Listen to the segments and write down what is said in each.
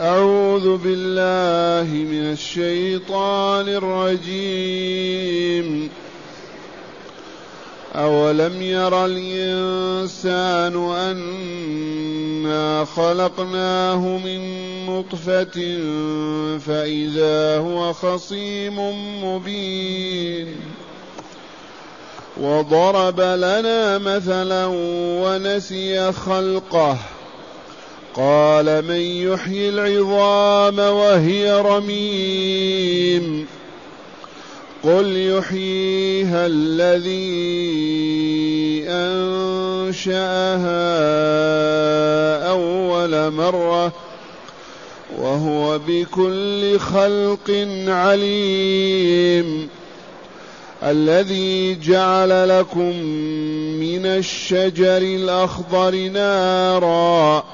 أعوذ بالله من الشيطان الرجيم. أولم ير الإنسان أنا خلقناه من نطفة فإذا هو خصيم مبين. وضرب لنا مثلا ونسي خلقه. قال من يحيي العظام وهي رميم. قل يحييها الذي أنشأها أول مرة وهو بكل خلق عليم. الذي جعل لكم من الشجر الأخضر نارا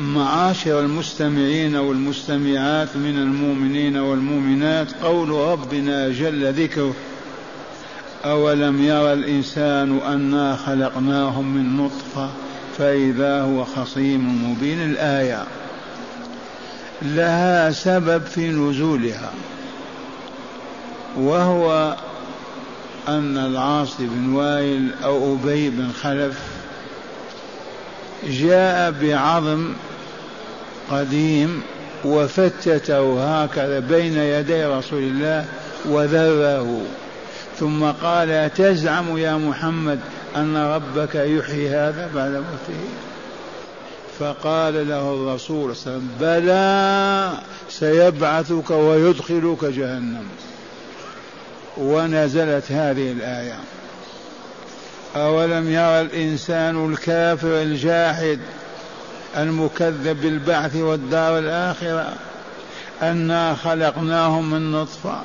معاشر المستمعين والمستمعات من المؤمنين والمؤمنات قول ربنا جل ذكره أولم يرى الإنسان أنا خلقناهم من نطفة فإذا هو خصيم مبين الآية. لها سبب في نزولها وهو أن العاص بن وائل أو أبي بن خلف جاء بعظم قديم وفتته هكذا بين يدي رسول الله وذره. ثم قال تزعم يا محمد أن ربك يحيي هذا بعد موته؟ فقال له الرسول صلى الله عليه وسلم بلى سيبعثك ويدخلك جهنم. ونزلت هذه الآية. أولم يرى الإنسان الكافر الجاحد المكذب بالبعث والدار الآخرة. أنا خلقناهم من نطفة.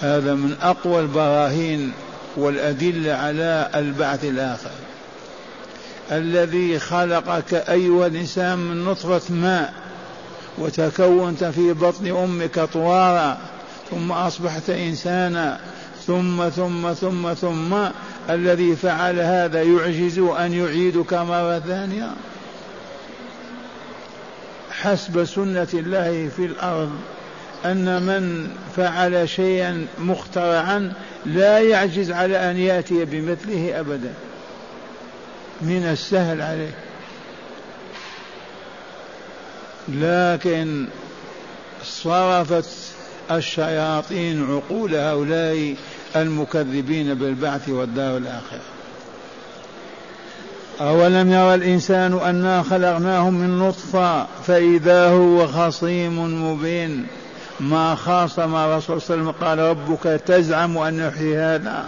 هذا من أقوى البراهين والأدلة على البعث الآخر. الذي خلقك أيها الإنسان من نطفة ماء وتكونت في بطن أمك طوارا ثم أصبحت إنسانا ثم ثم ثم ثم الذي فعل هذا يعجز أن يعيدك مرة ثانية. حسب سنة الله في الأرض أن من فعل شيئا مخترعا لا يعجز على أن يأتي بمثله أبدا. من السهل عليه. لكن صرفت الشياطين عقول هؤلاء المكذبين بالبعث والدار الآخرة. أولم يرى الإنسان أنا خلقناه من نطفة فإذا هو خصيم مبين. ما خاصم الرسول صلى الله عليه وسلم قال ربك تزعم أن يحيي هذا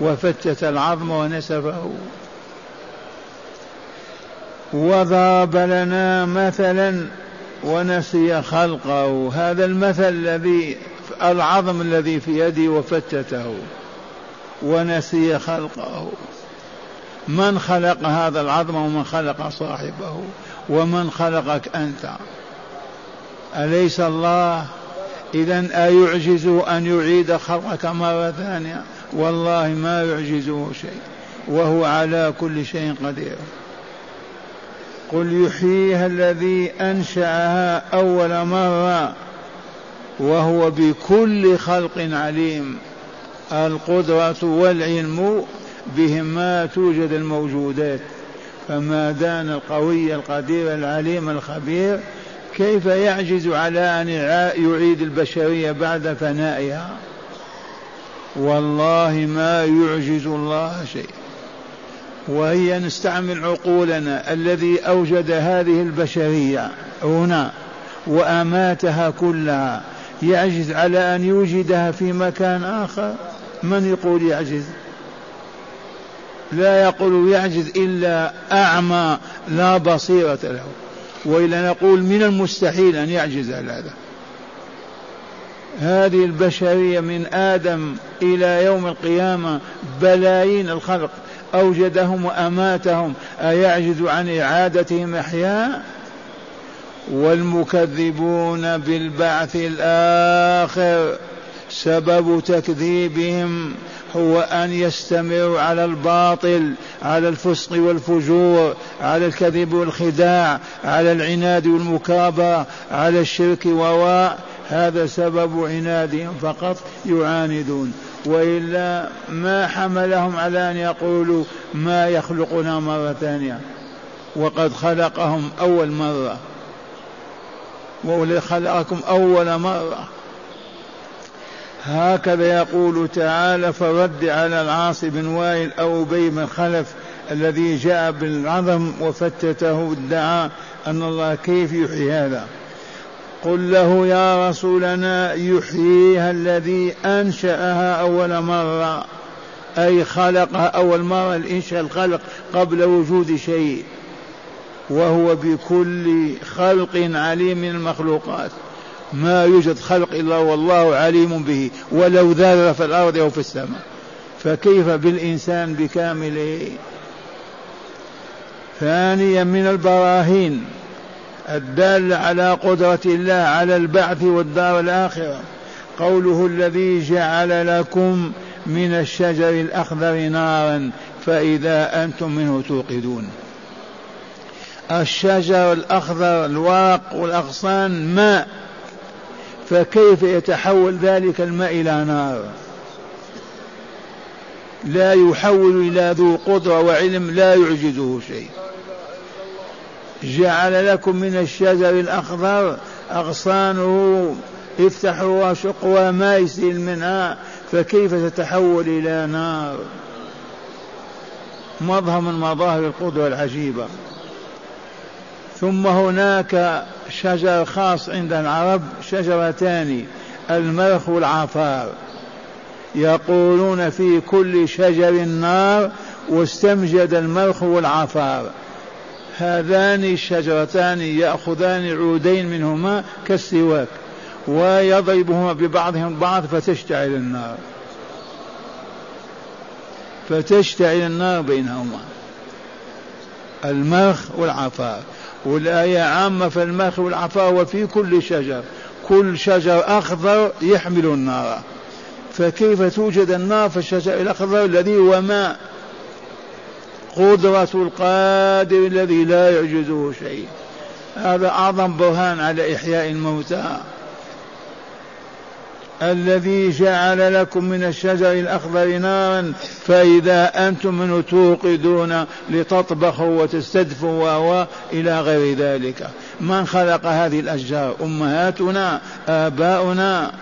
وفتت العظم ونسفه. وضرب لنا مثلا ونسي خلقه. هذا المثل الذي العظم الذي في يدي وفتته. ونسي خلقه. من خلق هذا العظم ومن خلق صاحبه ومن خلقك أنت؟ أليس الله؟ إذا أيعجز أن يعيد خلقك مرة ثانية؟ والله ما يعجزه شيء وهو على كل شيء قدير. قل يحييها الذي أنشأها أول مرة وهو بكل خلق عليم. القدرة والعلم بهما توجد الموجودات فما دان القوي القدير العليم الخبير كيف يعجز على أن يعيد البشرية بعد فنائها؟ والله ما يعجز الله شيء وهي نستعمل عقولنا الذي أوجد هذه البشرية هنا وأماتها كلها يعجز على أن يوجدها في مكان آخر؟ من يقول يعجز؟ لا يقول يعجز إلا أعمى لا بصيرة له. وإلا نقول من المستحيل أن يعجز على هذا. هذه البشرية من آدم إلى يوم القيامة بلايين الخلق. أوجدهم وأماتهم. أيعجز عن إعادتهم إحياء؟ والمكذبون بالبعث الآخر. سبب تكذيبهم هو أن يستمروا على الباطل على الفسق والفجور على الكذب والخداع على العناد والمكابرة على الشرك وواء هذا سبب عنادهم فقط يعاندون. وإلا ما حملهم على أن يقولوا ما يخلقنا مرة ثانية. وقد خلقهم أول مرة. والذي خلقكم أول مرة. هكذا يقول تعالى فرد على العاص بن وائل أو ابي بن خلف الذي جاء بالعظم وفتته ادعى ان الله كيف يحيي هذا؟ قل له يا رسولنا يحييها الذي انشاها اول مره اي خلقها اول مره الانشاء الخلق قبل وجود شيء وهو بكل خلق عليم من المخلوقات. ما يوجد خلق إلا والله عليم به ولو ذر في الأرض أو في السماء. فكيف بالإنسان بكامله ثانيا من البراهين الدالة على قدرة الله على البعث والدار الآخرة. قوله الذي جعل لكم من الشجر الأخضر نارا فإذا أنتم منه توقدون. الشجر الأخضر الورق والأغصان ماء. فكيف يتحول ذلك الماء إلى نار؟ لا يحول إلى ذو قدرة وعلم لا يعجزه شيء. جعل لكم من الشجر الأخضر أغصانه افتحوا وشقوا ما يسيل منها فكيف تتحول إلى نار؟ مظهر من مظاهر القدرة العجيبة. ثم هناك شجر خاص عند العرب شجرتان المرخ والعفار يقولون في كل شجر نار واستمجد المرخ والعفار هذان الشجرتان يأخذان عودين منهما كالسواك ويضربهما ببعضهم بعض فتشتعل النار. فتشتعل النار بينهما. المرخ والعفار والآية عامة في المرخ والعفار وفي كل شجر. كل شجر أخضر يحمل النار. فكيف توجد النار في الشجر الأخضر الذي هو ماء؟ قدرة القادر الذي لا يعجزه شيء. هذا أعظم برهان على إحياء الموتى. الذي جعل لكم من الشجر الأخضر نارا فإذا أنتم منه توقدون لتطبخوا وتستدفوا و إلى غير ذلك. من خلق هذه الأشجار؟ أمهاتنا آباؤنا.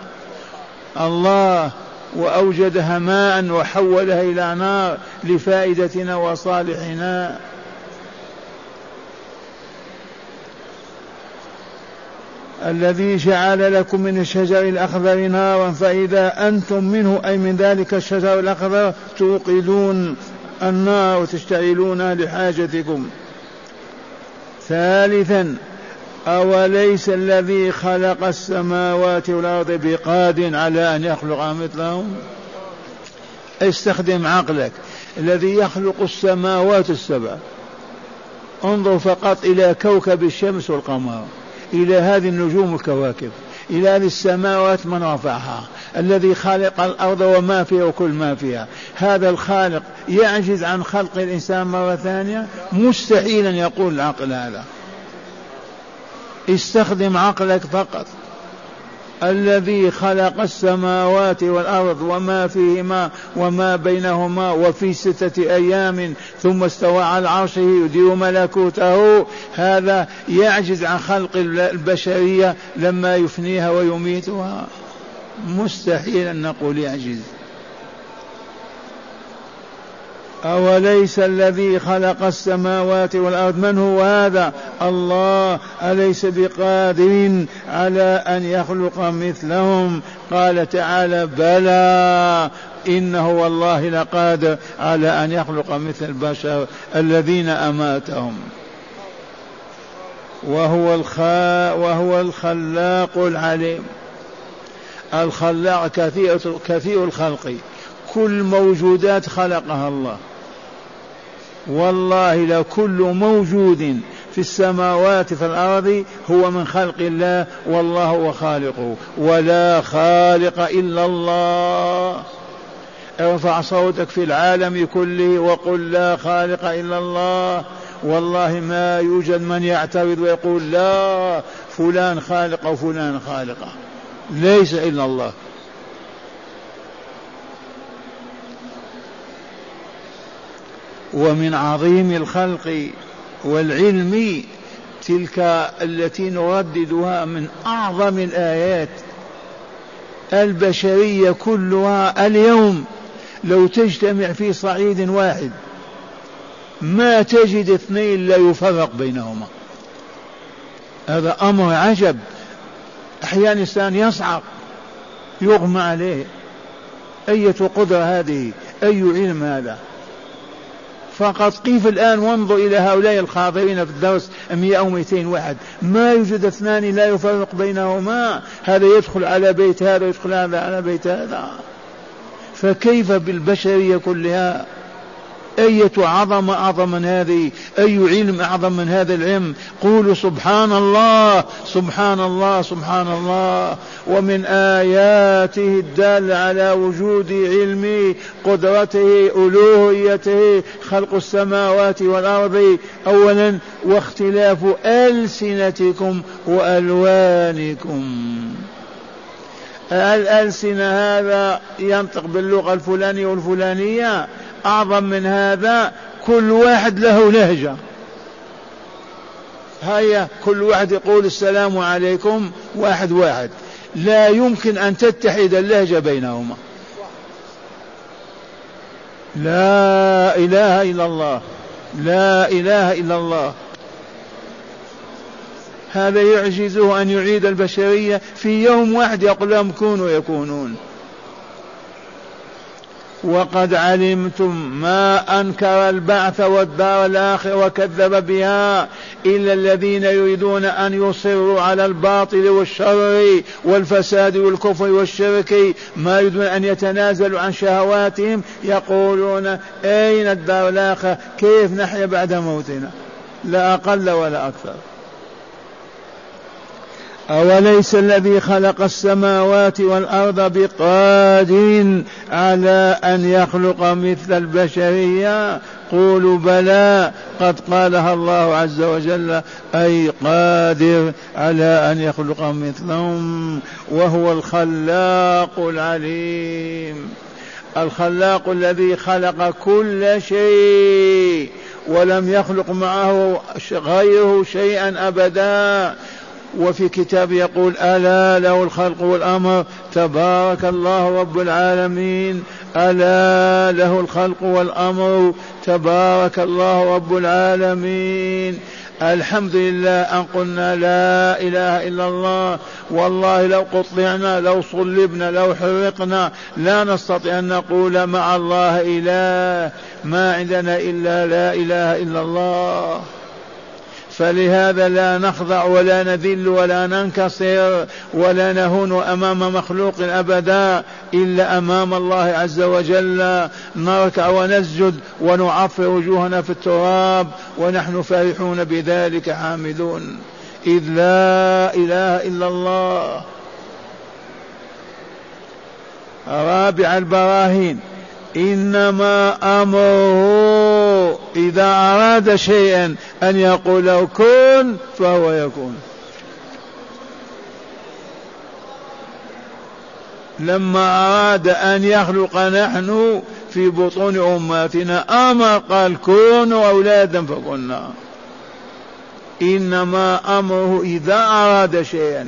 الله وأوجدها ماء وحولها إلى نار لفائدتنا وصالحنا. الذي جعل لكم من الشجر الأخضر نارا فإذا أنتم منه أي من ذلك الشجر الأخضر توقدون النار وتشتعلونها لحاجتكم. ثالثا أوليس الذي خلق السماوات والأرض بقاد على أن يخلق مثلهم؟ استخدم عقلك. الذي يخلق السماوات السبع. انظر فقط إلى كوكب الشمس والقمر. إلى هذه النجوم الكواكب إلى هذه السماوات من رفعها الذي خلق الأرض وما فيها وكل ما فيها. هذا الخالق يعجز عن خلق الإنسان مرة ثانية مستحيلا يقول العقل هذا. استخدم عقلك فقط. الذي خلق السماوات والأرض وما فيهما وما بينهما وفي ستة أيام ثم استوى على عرشه يدير ملكوته. هذا يعجز عن خلق البشرية لما يفنيها ويميتها. مستحيل أن نقول يعجز. أوليس الذي خلق السماوات والأرض؟ من هو هذا؟ الله. أليس بقادر على أن يخلق مثلهم؟ قال تعالى بلى. إنه والله لقادر على أن يخلق مثل البشر الذين أماتهم. وهو الخا وهو الخلاق العليم. الخلاق كثير كثير الخلق. كل موجودات خلقها الله. والله لكل موجود في السماوات في الأرض هو من خلق الله والله هو خالقه. ولا خالق إلا الله. ارفع صوتك في العالم كله وقل لا خالق إلا الله. والله ما يوجد من يعترض ويقول لا فلان خالق وفلان خالقه. ليس إلا الله. ومن عظيم الخلق والعلم تلك التي نرددها من أعظم الآيات البشرية كلها اليوم. لو تجتمع في صعيد واحد ما تجد اثنين لا يفرق بينهما. هذا أمر عجب. أحيانا الإنسان يصعق يغمى عليه. أية قدرة هذه؟ أي علم هذا؟ فقط قيف الآن وانظر إلى هؤلاء الخاطرين في الدرس 100 أو 200 واحد. ما يوجد اثنان لا يفرق بينهما. هذا يدخل على بيت هذا ويدخل هذا على بيت هذا. فكيف بالبشرية كلها؟ أية عظمة أعظم من هذه؟ أي علم أعظم من هذا العلم؟ قولوا سبحان الله سبحان الله سبحان الله. ومن آياته الدالة على وجود علمه قدرته ألوهيته خلق السماوات والأرض. أولا واختلاف ألسنتكم وألوانكم. الألسنة هذا ينطق باللغة الفلانية والفلانية. أعظم من هذا كل واحد له لهجة. هيا كل واحد يقول السلام عليكم واحد واحد. لا يمكن أن تتحد اللهجة بينهما. لا إله إلا الله. لا إله إلا الله. هذا يعجزه أن يعيد البشرية في يوم واحد يقول لهم كونوا يكونون. وقد علمتم ما أنكر البعث والدار الآخرة وكذب بها إلا الذين يريدون أن يصروا على الباطل والشر والفساد والكفر والشرك. ما يريدون أن يتنازلوا عن شهواتهم يقولون أين الدار الآخرة؟ كيف نحيا بعد موتنا؟ لا أقل ولا أكثر. أوليس الذي خلق السماوات والأرض بقادر على أن يخلق مثل البشرية؟ قولوا بلى. قد قالها الله عز وجل أي قادر على أن يخلق مثلهم وهو الخلاق العليم. الخلاق الذي خلق كل شيء ولم يخلق معه غيره شيئا أبدا. وفي كتاب يقول ألا له الخلق والأمر تبارك الله رب العالمين. ألا له الخلق والأمر تبارك الله رب العالمين. الحمد لله أن قلنا لا إله إلا الله. والله لو قطعنا لو صلبنا لو حرقنا لا نستطيع أن نقول مع الله إله ما عندنا إلا لا إله إلا الله. فلهذا لا نخضع ولا نذل ولا ننكسر ولا نهون أمام مخلوق أبدا إلا أمام الله عز وجل. نركع ونسجد ونعفر وجوهنا في التراب ونحن فرحون بذلك حامدون. إذ لا إله إلا الله. رابع البراهين. إنما أمره إذا أراد شيئا أن يقول له كن فهو يكون. لما أراد أن يخلق نحن في بطون أمهاتنا أمر قال كونوا أولادا فكنا. إنما أمره إذا أراد شيئا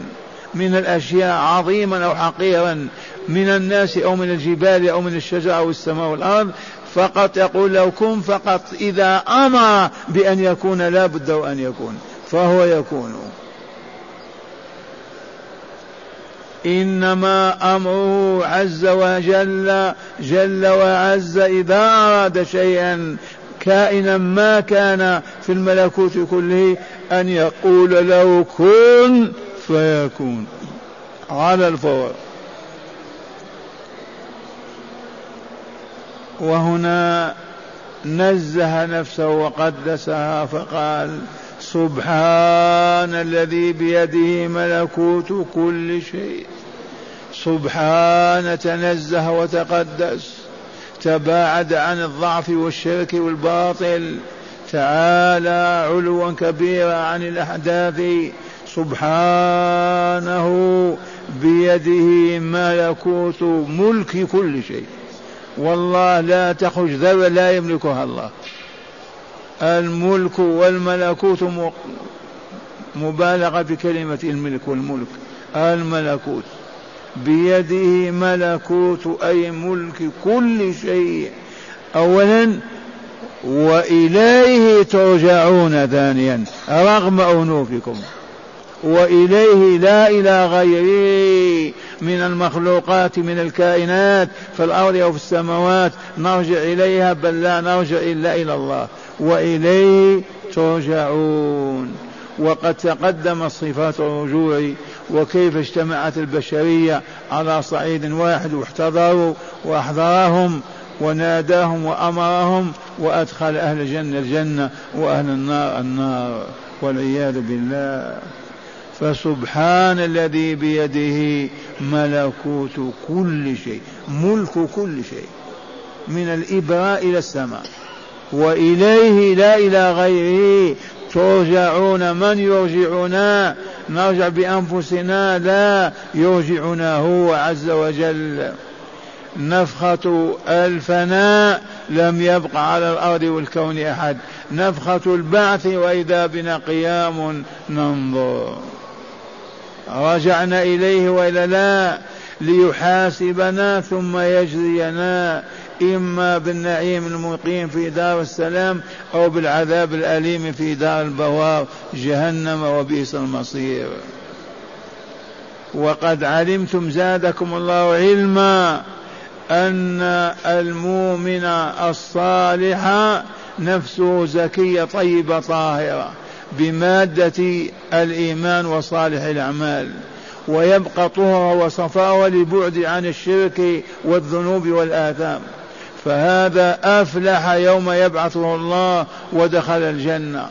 من الأشياء عظيما أو حقيرا من الناس أو من الجبال أو من الشجر أو السماء والأرض فقط يقول له كن فقط إذا أمر بأن يكون لا بد أن يكون فهو يكون. إنما أمره عز وجل جل وعز إذا أراد شيئا. كائنا ما كان في الملكوت كله أن يقول له كن فيكون. على الفور وهنا نزه نفسه وقدسها فقال سبحان الذي بيده ملكوت كل شيء. سبحان تنزه وتقدس تباعد عن الضعف والشرك والباطل تعالى علوا كبيرا عن الأحداث. سبحانه بيده ملكوت ملك كل شيء. والله لا تخرج ذره لا يملكها الله. الملك والملكوت مبالغة بكلمة الملك والملك. الملكوت. بيده ملكوت أي ملك كل شيء. اولا وإليه ترجعون ثانيا. رغم أنوفكم. وإليه لا إلى غيره من المخلوقات من الكائنات في الأرض أو في السماوات. نرجع إليها بل لا نرجع إلا إلى الله. وإليه ترجعون. وقد تقدم صفات الرجوع وكيف اجتمعت البشرية على صعيد واحد واحتضروا وأحضرهم وناداهم وأمرهم وأدخل أهل الجنة الجنة وأهل النار النار والعياذ بالله. فسبحان الذي بيده ملكوت كل شيء ملك كل شيء من الإبراء إلى السماء وإليه لا إلى غيره. ترجعون من يرجعنا؟ نرجع بأنفسنا؟ لا يرجعنا هو عز وجل. نفخة الفناء لم يبق على الأرض والكون أحد. نفخة البعث وإذا بنا قيام ننظر. رجعنا إليه وإلا لا ليحاسبنا ثم يجزينا إما بالنعيم المقيم في دار السلام أو بالعذاب الأليم في دار البوار جهنم وبئس المصير. وقد علمتم زادكم الله علما أن المؤمن الصالح نفسه زكية طيبة طاهرة. بمادة الإيمان وصالح الأعمال ويبقى طهر وصفاء لبعد عن الشرك والذنوب والآثام. فهذا أفلح يوم يبعثه الله ودخل الجنة.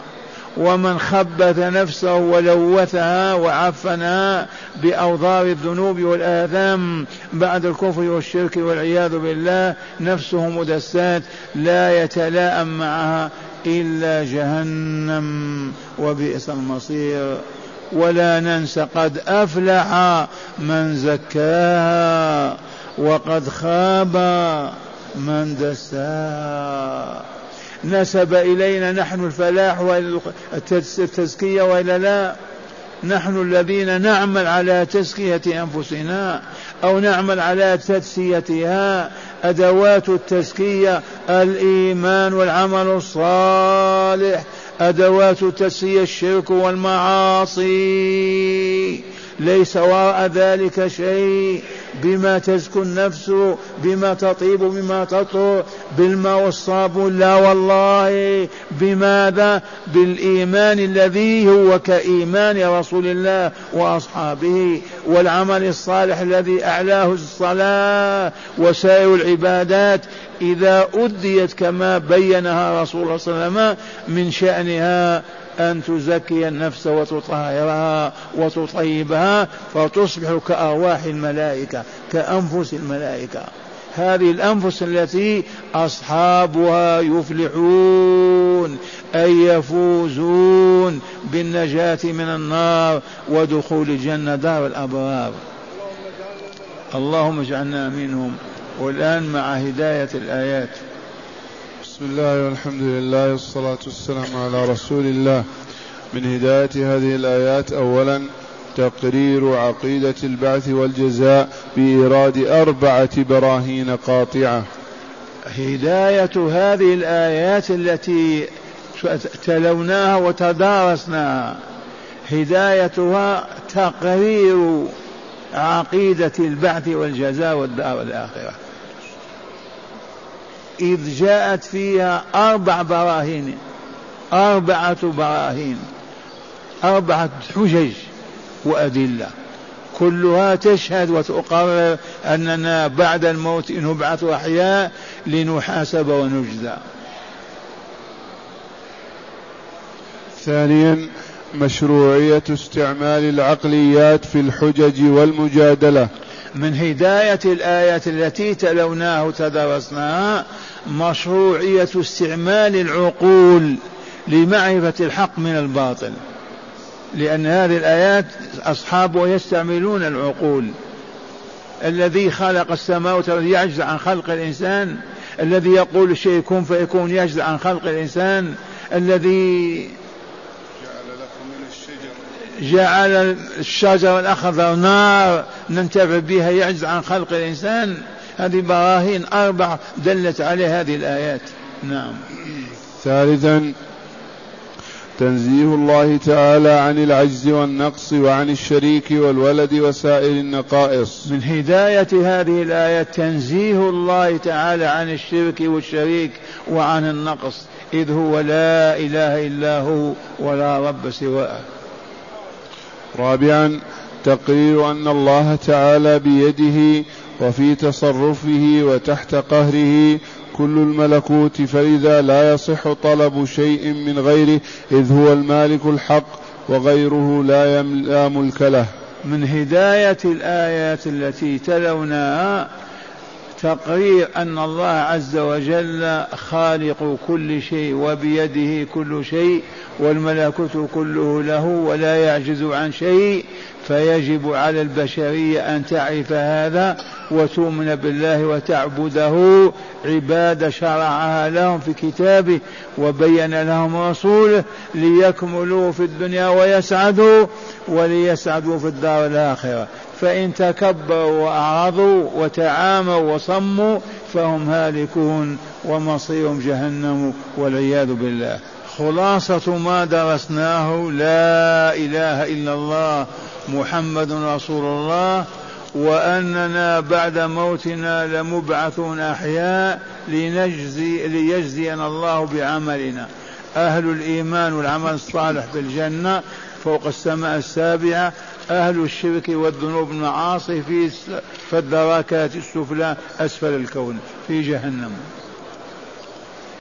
ومن خبث نفسه ولوثها وعفنها بأوضار الذنوب والآثام بعد الكفر والشرك والعياذ بالله نفسه مدسات لا يتلاءم معها إلا جهنم وبئس المصير. ولا ننس قد أفلح من زكاها وقد خاب من دساها. نسب إلينا نحن الفلاح والتزكية وإلا لا. نحن الذين نعمل على تزكية أنفسنا أو نعمل على تدسيتها أدوات التزكية الإيمان والعمل الصالح أدوات التزكية الشرك والمعاصي. ليس وراء ذلك شيء. بما تزكو النفس بما تطيب بما تطهر بالماء والصابون لا والله. بماذا؟ بالإيمان الذي هو كإيمان رسول الله وأصحابه والعمل الصالح الذي أعلاه الصلاة وسائر العبادات. إذا أديت كما بينها رسول الله صلى الله عليه وسلم من شأنها أن تزكي النفس وتطهرها وتطيبها فتصبح كأرواح الملائكة كأنفس الملائكة. هذه الأنفس التي أصحابها يفلحون أي يفوزون بالنجاة من النار ودخول الجنة دار الأبرار. اللهم اجعلنا منهم. والآن مع هداية الآيات. بسم الله والحمد لله والصلاة والسلام على رسول الله. من هداية هذه الآيات أولا تقرير عقيدة البعث والجزاء بإيراد أربعة براهين قاطعة. هداية هذه الآيات التي تلوناها وتدارسناها. هدايتها تقرير عقيدة البعث والجزاء والدار الآخرة. إذ جاءت فيها أربع براهين أربعة براهين أربعة حجج وأدلة. كلها تشهد وتقرر أننا بعد الموت نبعث أحياء لنحاسب ونجزى. ثانيا مشروعية استعمال العقليات في الحجج والمجادلة. من هداية الآيات التي تلوناها وتدرسناها مشروعية استعمال العقول لمعرفة الحق من الباطل. لأن هذه الآيات أصحابها يستعملون العقول. الذي خلق السماوات والأرض يعجز عن خلق الإنسان. الذي يقول الشيء كن فيكون يعجز عن خلق الإنسان. الذي جعل الشجر الأخضر نار ننتفع بها يعجز عن خلق الإنسان. هذه براهين أربع دلت عليه هذه الآيات. نعم. ثالثا تنزيه الله تعالى عن العجز والنقص وعن الشريك والولد وسائر النقائص. من هداية هذه الآية تنزيه الله تعالى عن الشرك والشريك وعن النقص إذ هو لا إله إلا هو ولا رب سواه. رابعا تقرير أن الله تعالى بيده وفي تصرفه وتحت قهره كل الملكوت فإذا لا يصح طلب شيء من غيره إذ هو المالك الحق وغيره لا, لا ملك له. من هداية الآيات التي تلوناها تقرير أن الله عز وجل خالق كل شيء وبيده كل شيء والملكوت كله له ولا يعجز عن شيء. فيجب على البشرية أن تعرف هذا وتؤمن بالله وتعبده. عبادة شرعها لهم في كتابه وبين لهم رسوله ليكملوا في الدنيا ويسعدوا وليسعدوا في الدار الآخرة. فإن تكبروا وأعرضوا وتعاموا وصموا فهم هالكون ومصيرهم جهنم والعياذ بالله. خلاصة ما درسناه لا إله إلا الله محمد رسول الله وأننا بعد موتنا لمبعثون أحياء لنجزي ليجزينا الله بعملنا. أهل الإيمان والعمل الصالح في الجنة فوق السماء السابعة أهل الشرك والذنوب المعاصي في الدركات السفلى أسفل الكون في جهنم.